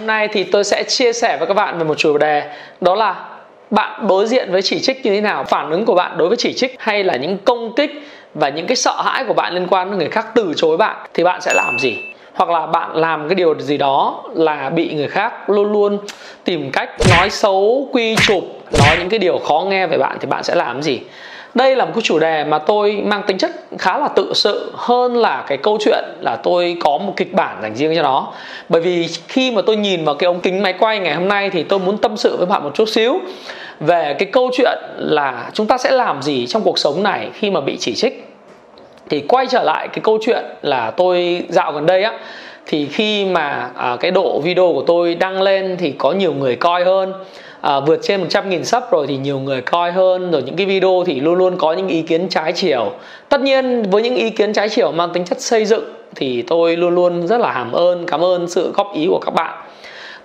Hôm nay thì tôi sẽ chia sẻ với các bạn về một chủ đề đó là bạn đối diện với chỉ trích như thế nào, phản ứng của bạn đối với chỉ trích hay là những công kích và những cái sợ hãi của bạn liên quan đến người khác từ chối bạn thì bạn sẽ làm gì? hoặc là bạn làm cái điều gì đó là bị người khác luôn luôn tìm cách nói xấu quy chụp nói những cái điều khó nghe về bạn thì bạn sẽ làm gì đây là một cái chủ đề mà tôi mang tính chất khá là tự sự hơn là cái câu chuyện là tôi có một kịch bản dành riêng cho nó. Bởi vì khi mà tôi nhìn vào cái ống kính máy quay ngày hôm nay thì tôi muốn tâm sự với bạn một chút xíu về cái câu chuyện là chúng ta sẽ làm gì trong cuộc sống này khi mà bị chỉ trích. Thì quay trở lại cái câu chuyện là tôi dạo gần đây á thì khi mà à, cái độ video của tôi đăng lên thì có nhiều người coi hơn. À, vượt trên 100.000 sub rồi thì nhiều người coi hơn. Rồi những cái video thì luôn luôn có những ý kiến trái chiều. Tất nhiên với những ý kiến trái chiều mang tính chất xây dựng thì tôi luôn luôn rất là hàm ơn cảm ơn sự góp ý của các bạn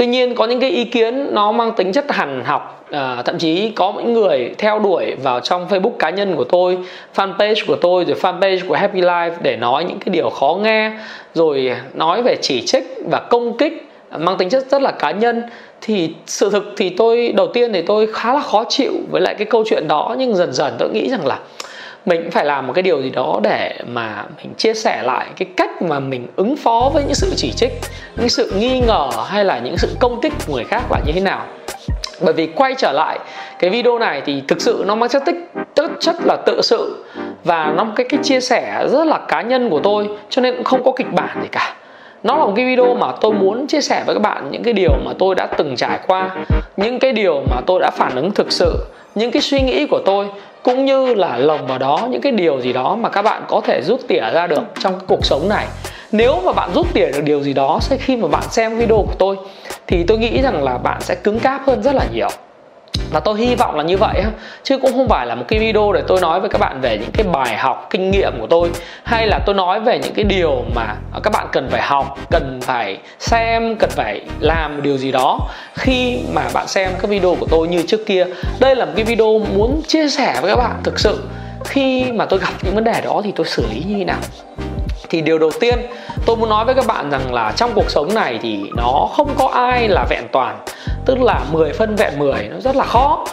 tuy nhiên có những cái ý kiến nó mang tính chất hẳn học à, thậm chí có những người theo đuổi vào trong facebook cá nhân của tôi fanpage của tôi rồi fanpage của happy life để nói những cái điều khó nghe rồi nói về chỉ trích và công kích mang tính chất rất là cá nhân. Thì sự thực thì tôi đầu tiên thì tôi khá là khó chịu với lại cái câu chuyện đó nhưng dần dần tôi nghĩ rằng là mình cũng phải làm một cái điều gì đó để mà mình chia sẻ lại cái cách mà mình ứng phó với những sự chỉ trích, những sự nghi ngờ hay là những sự công kích của người khác là như thế nào. Bởi vì quay trở lại cái video này thì thực sự nó mang chất tích, chất chất là tự sự và nó cái cái chia sẻ rất là cá nhân của tôi, cho nên cũng không có kịch bản gì cả. Nó là một cái video mà tôi muốn chia sẻ với các bạn những cái điều mà tôi đã từng trải qua, những cái điều mà tôi đã phản ứng thực sự, những cái suy nghĩ của tôi cũng như là lồng vào đó những cái điều gì đó mà các bạn có thể rút tỉa ra được trong cái cuộc sống này. Nếu mà bạn rút tỉa được điều gì đó sau khi mà bạn xem video của tôi, thì tôi nghĩ rằng là bạn sẽ cứng cáp hơn rất là nhiều và tôi hy vọng là như vậy chứ cũng không phải là một cái video để tôi nói với các bạn về những cái bài học, kinh nghiệm của tôi. Hay là tôi nói về những cái điều mà các bạn cần phải học, cần phải xem, cần phải làm điều gì đó. Khi mà bạn xem các video của tôi như trước kia, đây là một cái video muốn chia sẻ với các bạn thực sự. Khi mà tôi gặp những vấn đề đó thì tôi xử lý như thế nào? Thì điều đầu tiên, tôi muốn nói với các bạn rằng là trong cuộc sống này thì nó không có ai là vẹn toàn, tức là 10 phân vẹn 10 nó rất là khó.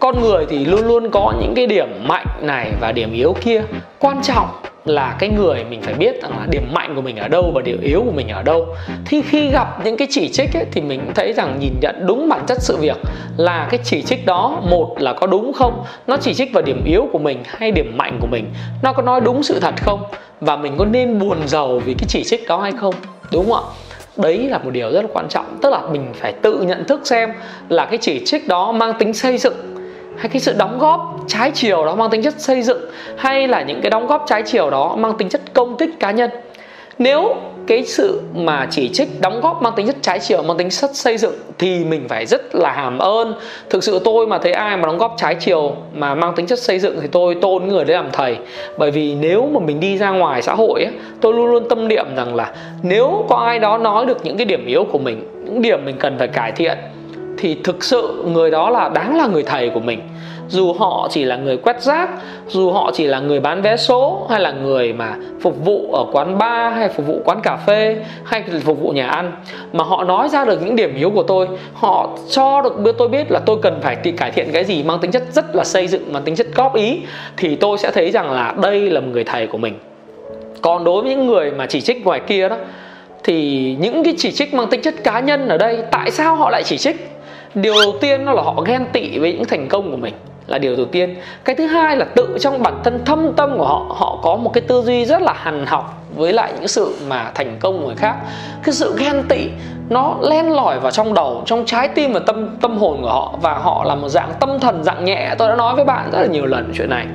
Con người thì luôn luôn có những cái điểm mạnh này và điểm yếu kia, quan trọng là cái người mình phải biết rằng là điểm mạnh của mình ở đâu và điểm yếu của mình ở đâu. Thì khi gặp những cái chỉ trích ấy, thì mình thấy rằng nhìn nhận đúng bản chất sự việc là cái chỉ trích đó một là có đúng không? Nó chỉ trích vào điểm yếu của mình hay điểm mạnh của mình? Nó có nói đúng sự thật không? Và mình có nên buồn giàu vì cái chỉ trích đó hay không? Đúng không ạ? Đấy là một điều rất là quan trọng. Tức là mình phải tự nhận thức xem là cái chỉ trích đó mang tính xây dựng hay cái sự đóng góp trái chiều đó mang tính chất xây dựng hay là những cái đóng góp trái chiều đó mang tính chất công kích cá nhân. Nếu cái sự mà chỉ trích đóng góp mang tính chất trái chiều mang tính chất xây dựng thì mình phải rất là hàm ơn. Thực sự tôi mà thấy ai mà đóng góp trái chiều mà mang tính chất xây dựng thì tôi tôn người đấy làm thầy. Bởi vì nếu mà mình đi ra ngoài xã hội ấy, tôi luôn luôn tâm niệm rằng là nếu có ai đó nói được những cái điểm yếu của mình những điểm mình cần phải cải thiện thì thực sự người đó là đáng là người thầy của mình. Dù họ chỉ là người quét rác, dù họ chỉ là người bán vé số, hay là người mà phục vụ ở quán bar, hay phục vụ quán cà phê, hay phục vụ nhà ăn, mà họ nói ra được những điểm yếu của tôi, họ cho được tôi biết là tôi cần phải cải thiện cái gì, mang tính chất rất là xây dựng, mang tính chất góp ý, thì tôi sẽ thấy rằng là đây là một người thầy của mình. Còn đối với những người mà chỉ trích ngoài kia đó, thì những cái chỉ trích mang tính chất cá nhân ở đây, tại sao họ lại chỉ trích? Điều đầu tiên đó là họ ghen tị với những thành công của mình, là điều đầu tiên. Cái thứ hai là tự trong bản thân thâm tâm của họ họ có một cái tư duy rất là hằn học với lại những sự mà thành công của người khác. Cái sự ghen tị nó len lỏi vào trong đầu, trong trái tim và tâm tâm hồn của họ, và họ là một dạng tâm thần dạng nhẹ. Tôi đã nói với bạn rất là nhiều lần chuyện này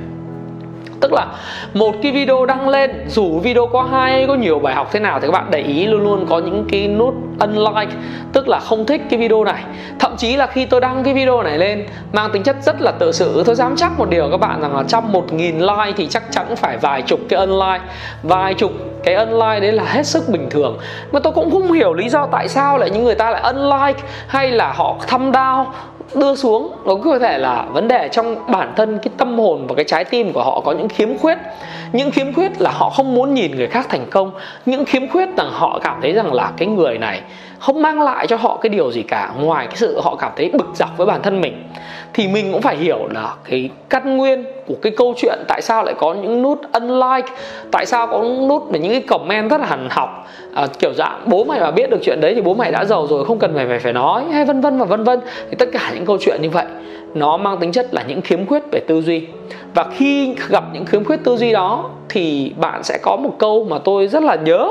tức là một cái video đăng lên, dù video có hay có nhiều bài học thế nào thì các bạn để ý luôn luôn có những cái nút unlike, tức là không thích cái video này. Thậm chí là khi tôi đăng cái video này lên, mang tính chất rất là tự sự tôi dám chắc một điều các bạn rằng là trong một nghìn like thì chắc chắn phải vài chục cái unlike. Vài chục cái unlike đấy là hết sức bình thường. Mà tôi cũng không hiểu lý do tại sao lại những người ta lại unlike hay là họ thăm down đưa xuống, nó có thể là vấn đề trong bản thân, cái tâm hồn và cái trái tim của họ có những khiếm khuyết. Những khiếm khuyết là họ không muốn nhìn người khác thành công. Những khiếm khuyết rằng họ cảm thấy rằng là cái người này không mang lại cho họ cái điều gì cả. Ngoài cái sự họ cảm thấy bực dọc với bản thân mình thì mình cũng phải hiểu là cái căn nguyên của cái câu chuyện tại sao lại có những nút unlike tại sao có những nút về những cái comment rất là hằn học. À, kiểu dạng bố mày mà biết được chuyện đấy thì bố mày đã giàu rồi không cần mày phải phải nói hay vân vân và vân vân. Thì tất cả những câu chuyện như vậy nó mang tính chất là những khiếm khuyết về tư duy. Và khi gặp những khiếm khuyết tư duy đó thì bạn sẽ có một câu mà tôi rất là nhớ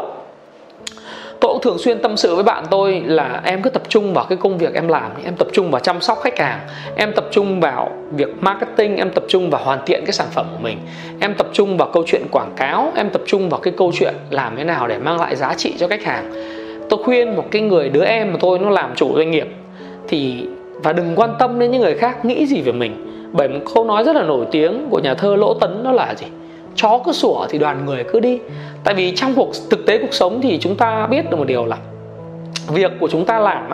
tôi cũng thường xuyên tâm sự với bạn tôi là em cứ tập trung vào cái công việc em làm em tập trung vào chăm sóc khách hàng, em tập trung vào việc marketing, em tập trung vào hoàn thiện cái sản phẩm của mình, em tập trung vào câu chuyện quảng cáo, em tập trung vào cái câu chuyện làm thế nào để mang lại giá trị cho khách hàng. Tôi khuyên một cái người đứa em mà tôi nó làm chủ doanh nghiệp thì, và đừng quan tâm đến những người khác nghĩ gì về mình. Bởi một câu nói rất là nổi tiếng của nhà thơ lỗ tấn đó là gì? Chó cứ sủa thì đoàn người cứ đi. Tại vì trong cuộc, thực tế cuộc sống thì chúng ta biết được một điều là việc của chúng ta làm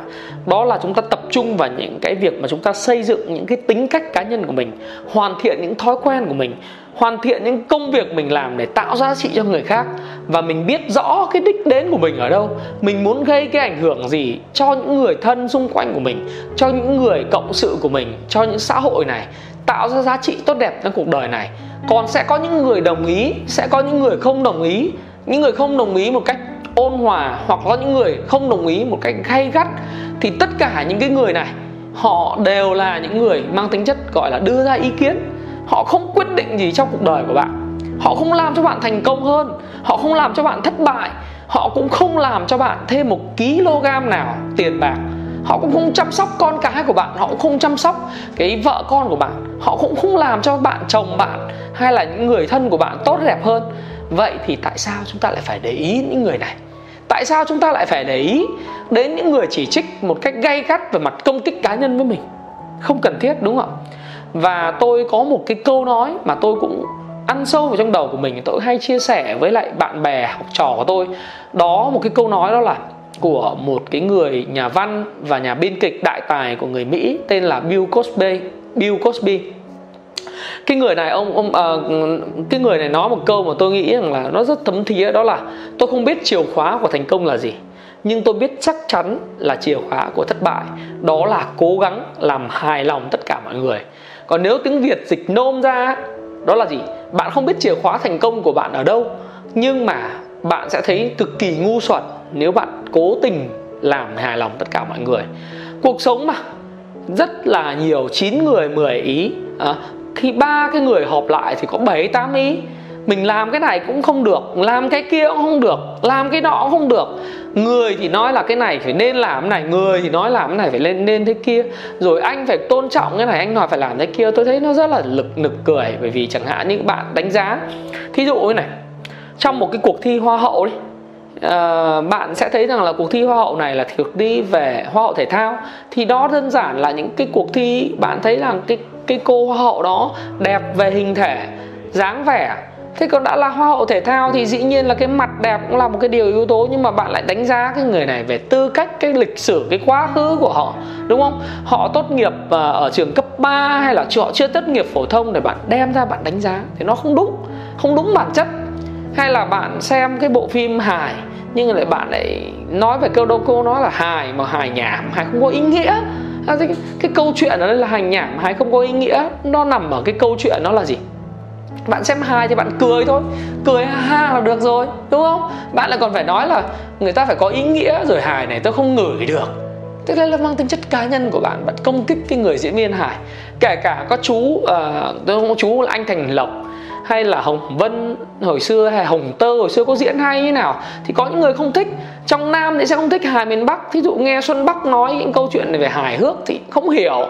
đó là chúng ta tập trung vào những cái việc mà chúng ta xây dựng những cái tính cách cá nhân của mình, hoàn thiện những thói quen của mình, hoàn thiện những công việc mình làm để tạo giá trị cho người khác. Và mình biết rõ cái đích đến của mình ở đâu. Mình muốn gây cái ảnh hưởng gì cho những người thân xung quanh của mình, cho những người cộng sự của mình, cho những xã hội này tạo ra giá trị tốt đẹp trong cuộc đời này. Còn sẽ có những người đồng ý, sẽ có những người không đồng ý. Những người không đồng ý một cách ôn hòa hoặc có những người không đồng ý một cách gay gắt, thì tất cả những cái người này, họ đều là những người mang tính chất gọi là đưa ra ý kiến. Họ không quyết định gì trong cuộc đời của bạn. Họ không làm cho bạn thành công hơn. Họ không làm cho bạn thất bại. Họ cũng không làm cho bạn thêm một kg nào tiền bạc họ cũng không chăm sóc con cái của bạn, họ cũng không chăm sóc cái vợ con của bạn. Họ cũng không làm cho bạn, chồng bạn hay là những người thân của bạn tốt đẹp hơn. Vậy thì tại sao chúng ta lại phải để ý những người này? Tại sao chúng ta lại phải để ý đến những người chỉ trích một cách gay gắt về mặt công kích cá nhân với mình? Không cần thiết, đúng không và tôi có một cái câu nói mà tôi cũng ăn sâu vào trong đầu của mình, tôi hay chia sẻ với lại bạn bè, học trò của tôi. Đó, một cái câu nói đó là của một cái người nhà văn và nhà biên kịch đại tài của người Mỹ tên là Bill Cosby Bill Cosby. Cái người này ông ông à, cái người này nói một câu mà tôi nghĩ rằng là nó rất thấm thía đó là tôi không biết chìa khóa của thành công là gì nhưng tôi biết chắc chắn là chìa khóa của thất bại đó là cố gắng làm hài lòng tất cả mọi người. Còn nếu tiếng việt dịch nôm ra đó là gì? Bạn không biết chìa khóa thành công của bạn ở đâu nhưng mà bạn sẽ thấy cực kỳ ngu xuẩn nếu bạn cố tình làm hài lòng tất cả mọi người. Cuộc sống mà rất là nhiều 9 người 10 ý. À, khi ba cái người họp lại thì có 7 8 ý. Mình làm cái này cũng không được làm cái kia cũng không được làm cái nọ cũng không được. Người thì nói là cái này phải nên làm cái này người thì nói làm cái này phải lên nên thế kia. Rồi anh phải tôn trọng cái này anh nói phải làm thế kia. Tôi thấy nó rất là lực nực cười bởi vì chẳng hạn như bạn đánh giá. Thí dụ như này trong một cái cuộc thi hoa hậu đấy Ờ, bạn sẽ thấy rằng là cuộc thi hoa hậu này là cuộc thi về hoa hậu thể thao. Thì đó đơn giản là những cái cuộc thi, bạn thấy rằng cái cái cô hoa hậu đó đẹp về hình thể, dáng vẻ. Thế còn đã là hoa hậu thể thao thì dĩ nhiên là cái mặt đẹp cũng là một cái điều yếu tố, nhưng mà bạn lại đánh giá cái người này về tư cách, cái lịch sử, cái quá khứ của họ, đúng không? Họ tốt nghiệp ờ, ở trường cấp 3 hay là họ chưa tốt nghiệp phổ thông để bạn đem ra bạn đánh giá. Thì nó không đúng không đúng bản chất. Hay là bạn xem cái bộ phim hài nhưng lại bạn lại nói về câu đâu cô nói là hài mà hài nhảm hài không có ý nghĩa. À, cái, cái câu chuyện ở đây là hài nhảm hài không có ý nghĩa. Nó nằm ở cái câu chuyện nó là gì? Bạn xem hài thì bạn cười thôi. Cười ha ha là được rồi đúng không? Bạn lại còn phải nói là người ta phải có ý nghĩa rồi hài này tôi không ngửi được. Tức là mang tính chất cá nhân của bạn bạn công kích cái người diễn viên hài. Kể cả có chú ờ, uh, tôi không có chú là anh thành lộc hay là hồng vân hồi xưa, hay hồng tơ hồi xưa có diễn hay như nào, thì có những người không thích. Trong nam thì sẽ không thích hài miền bắc. Thí dụ nghe xuân bắc nói những câu chuyện này về hài hước thì không hiểu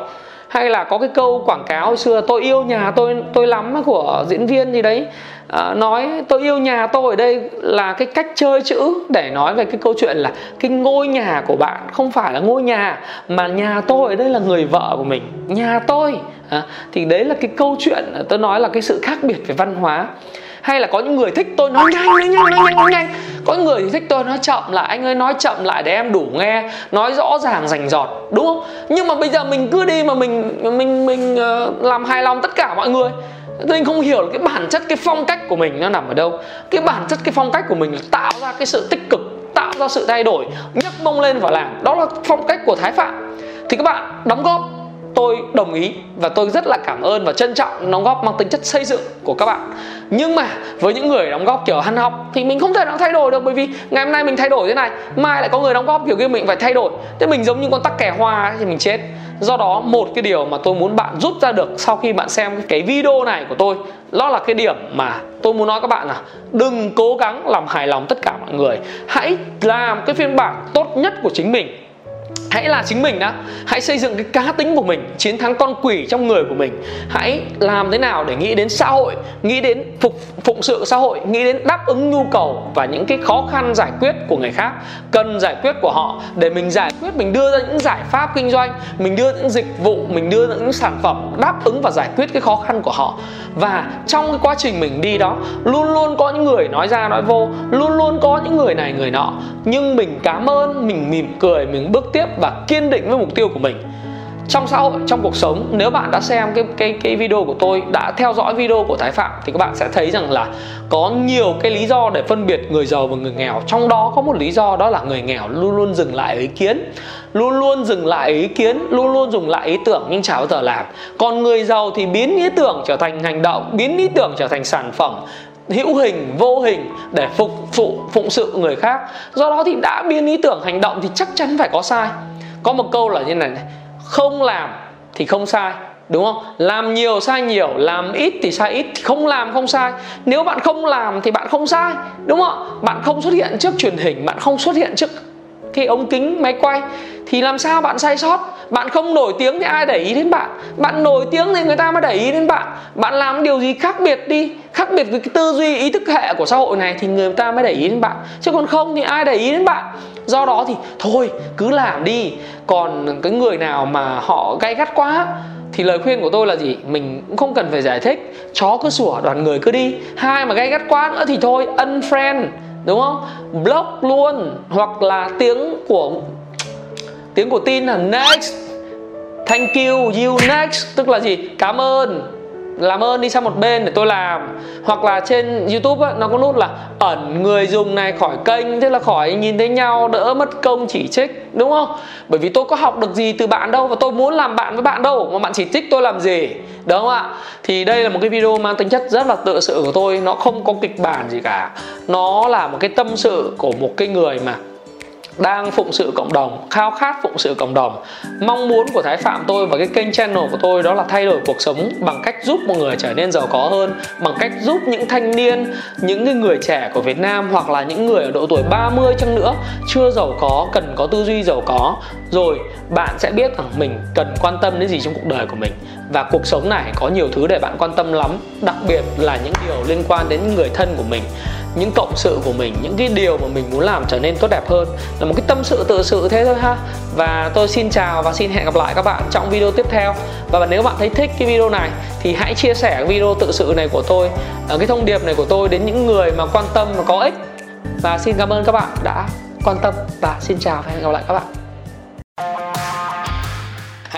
hay là có cái câu quảng cáo hồi xưa tôi yêu nhà tôi tôi lắm của diễn viên gì đấy à, nói tôi yêu nhà tôi ở đây là cái cách chơi chữ để nói về cái câu chuyện là cái ngôi nhà của bạn không phải là ngôi nhà mà nhà tôi ở đây là người vợ của mình nhà tôi. À, thì đấy là cái câu chuyện tôi nói là cái sự khác biệt về văn hóa hay là có những người thích tôi nói nhanh nói nhanh nói nhanh nói nhanh. Có những người thì thích tôi nói chậm lại. Anh ơi, nói chậm lại để em đủ nghe. Nói rõ ràng, rành giọt đúng không? Nhưng mà bây giờ mình cứ đi mà mình mình mình ờ, làm hài lòng tất cả mọi người. Tôi không hiểu cái bản chất, cái phong cách của mình nó nằm ở đâu. Cái bản chất, cái phong cách của mình là tạo ra cái sự tích cực, tạo ra sự thay đổi, nhấc mông lên và làm đó là phong cách của thái phạm. Thì các bạn đóng góp tôi đồng ý và tôi rất là cảm ơn và trân trọng đóng góp mang tính chất xây dựng của các bạn. Nhưng mà với những người đóng góp kiểu hăn học thì mình không thể nào thay đổi được bởi vì ngày hôm nay mình thay đổi thế này mai lại có người đóng góp kiểu kia mình phải thay đổi. Thế mình giống như con tắc kè hoa ấy, thì mình chết. Do đó một cái điều mà tôi muốn bạn rút ra được sau khi bạn xem cái video này của tôi đó là cái điểm mà tôi muốn nói các bạn là đừng cố gắng làm hài lòng tất cả mọi người. Hãy làm cái phiên bản tốt nhất của chính mình hãy là chính mình đã. Hãy xây dựng cái cá tính của mình, chiến thắng con quỷ trong người của mình. Hãy làm thế nào để nghĩ đến xã hội, nghĩ đến phục, phụng sự xã hội, nghĩ đến đáp ứng nhu cầu và những cái khó khăn giải quyết của người khác. Cần giải quyết của họ để mình giải quyết, mình đưa ra những giải pháp kinh doanh, mình đưa những dịch vụ, mình đưa ra những sản phẩm đáp ứng và giải quyết cái khó khăn của họ. Và trong cái quá trình mình đi đó, luôn luôn có những người nói ra nói vô, luôn luôn có những người này, người nọ. Nhưng mình cảm ơn, mình mỉm cười, mình bước tiếp và kiên định với mục tiêu của mình. Trong xã hội, trong cuộc sống, nếu bạn đã xem cái cái cái video của tôi, đã theo dõi video của thái phạm, thì các bạn sẽ thấy rằng là có nhiều cái lý do để phân biệt người giàu và người nghèo. Trong đó có một lý do, đó là người nghèo luôn luôn dừng lại ý kiến, luôn luôn dừng lại ý kiến, luôn luôn dùng lại ý tưởng nhưng chả bao giờ làm. Còn người giàu thì biến ý tưởng trở thành hành động, biến ý tưởng trở thành sản phẩm hữu hình, vô hình để phục vụ phụng sự người khác. Do đó thì đã biến ý tưởng hành động thì chắc chắn phải có sai. Có một câu là như này này, không làm thì không sai, đúng không? Làm nhiều sai nhiều, làm ít thì sai ít, không làm không sai. Nếu bạn không làm thì bạn không sai, đúng không bạn không xuất hiện trước truyền hình, bạn không xuất hiện trước cái ống kính máy quay, thì làm sao bạn sai sót? Bạn không nổi tiếng thì ai để ý đến bạn? Bạn nổi tiếng thì người ta mới để ý đến bạn. Bạn làm điều gì khác biệt đi, khác biệt với cái tư duy, ý thức hệ của xã hội này thì người ta mới để ý đến bạn. Chứ còn không thì ai để ý đến bạn? Do đó thì thôi, cứ làm đi. Còn cái người nào mà họ gay gắt quá, thì lời khuyên của tôi là gì? Mình cũng không cần phải giải thích. Chó cứ sủa, đoàn người cứ đi. Hai mà gay gắt quá nữa thì thôi, unfriend đúng không? Block luôn, hoặc là tiếng của tiếng của tin là next. Thank you you next. Tức là gì? Cảm ơn làm ơn đi sang một bên để tôi làm. Hoặc là trên youtube á, nó có nút là ẩn người dùng này khỏi kênh thế là khỏi nhìn thấy nhau đỡ mất công chỉ trích đúng không? Bởi vì tôi có học được gì từ bạn đâu và tôi muốn làm bạn với bạn đâu mà bạn chỉ trích tôi làm gì? Đúng không ạ? Thì đây là một cái video mang tính chất rất là tự sự của tôi nó không có kịch bản gì cả. Nó là một cái tâm sự của một cái người mà đang phụng sự cộng đồng, khao khát phụng sự cộng đồng. Mong muốn của thái phạm tôi và cái kênh channel của tôi đó là thay đổi cuộc sống bằng cách giúp mọi người trở nên giàu có hơn, bằng cách giúp những thanh niên, những người trẻ của Việt Nam hoặc là những người ở độ tuổi 30 chăng nữa chưa giàu có, cần có tư duy giàu có. Rồi bạn sẽ biết rằng mình cần quan tâm đến gì trong cuộc đời của mình và cuộc sống này có nhiều thứ để bạn quan tâm lắm, đặc biệt là những điều liên quan đến người thân của mình, những cộng sự của mình, những cái điều mà mình muốn làm trở nên tốt đẹp hơn. Là một cái tâm sự tự sự thế thôi ha. Và tôi xin chào và xin hẹn gặp lại các bạn trong video tiếp theo. Và nếu bạn thấy thích cái video này thì hãy chia sẻ cái video tự sự này của tôi ờ, cái thông điệp này của tôi đến những người mà quan tâm và có ích. Và xin cảm ơn các bạn đã quan tâm và xin chào và hẹn gặp lại các bạn.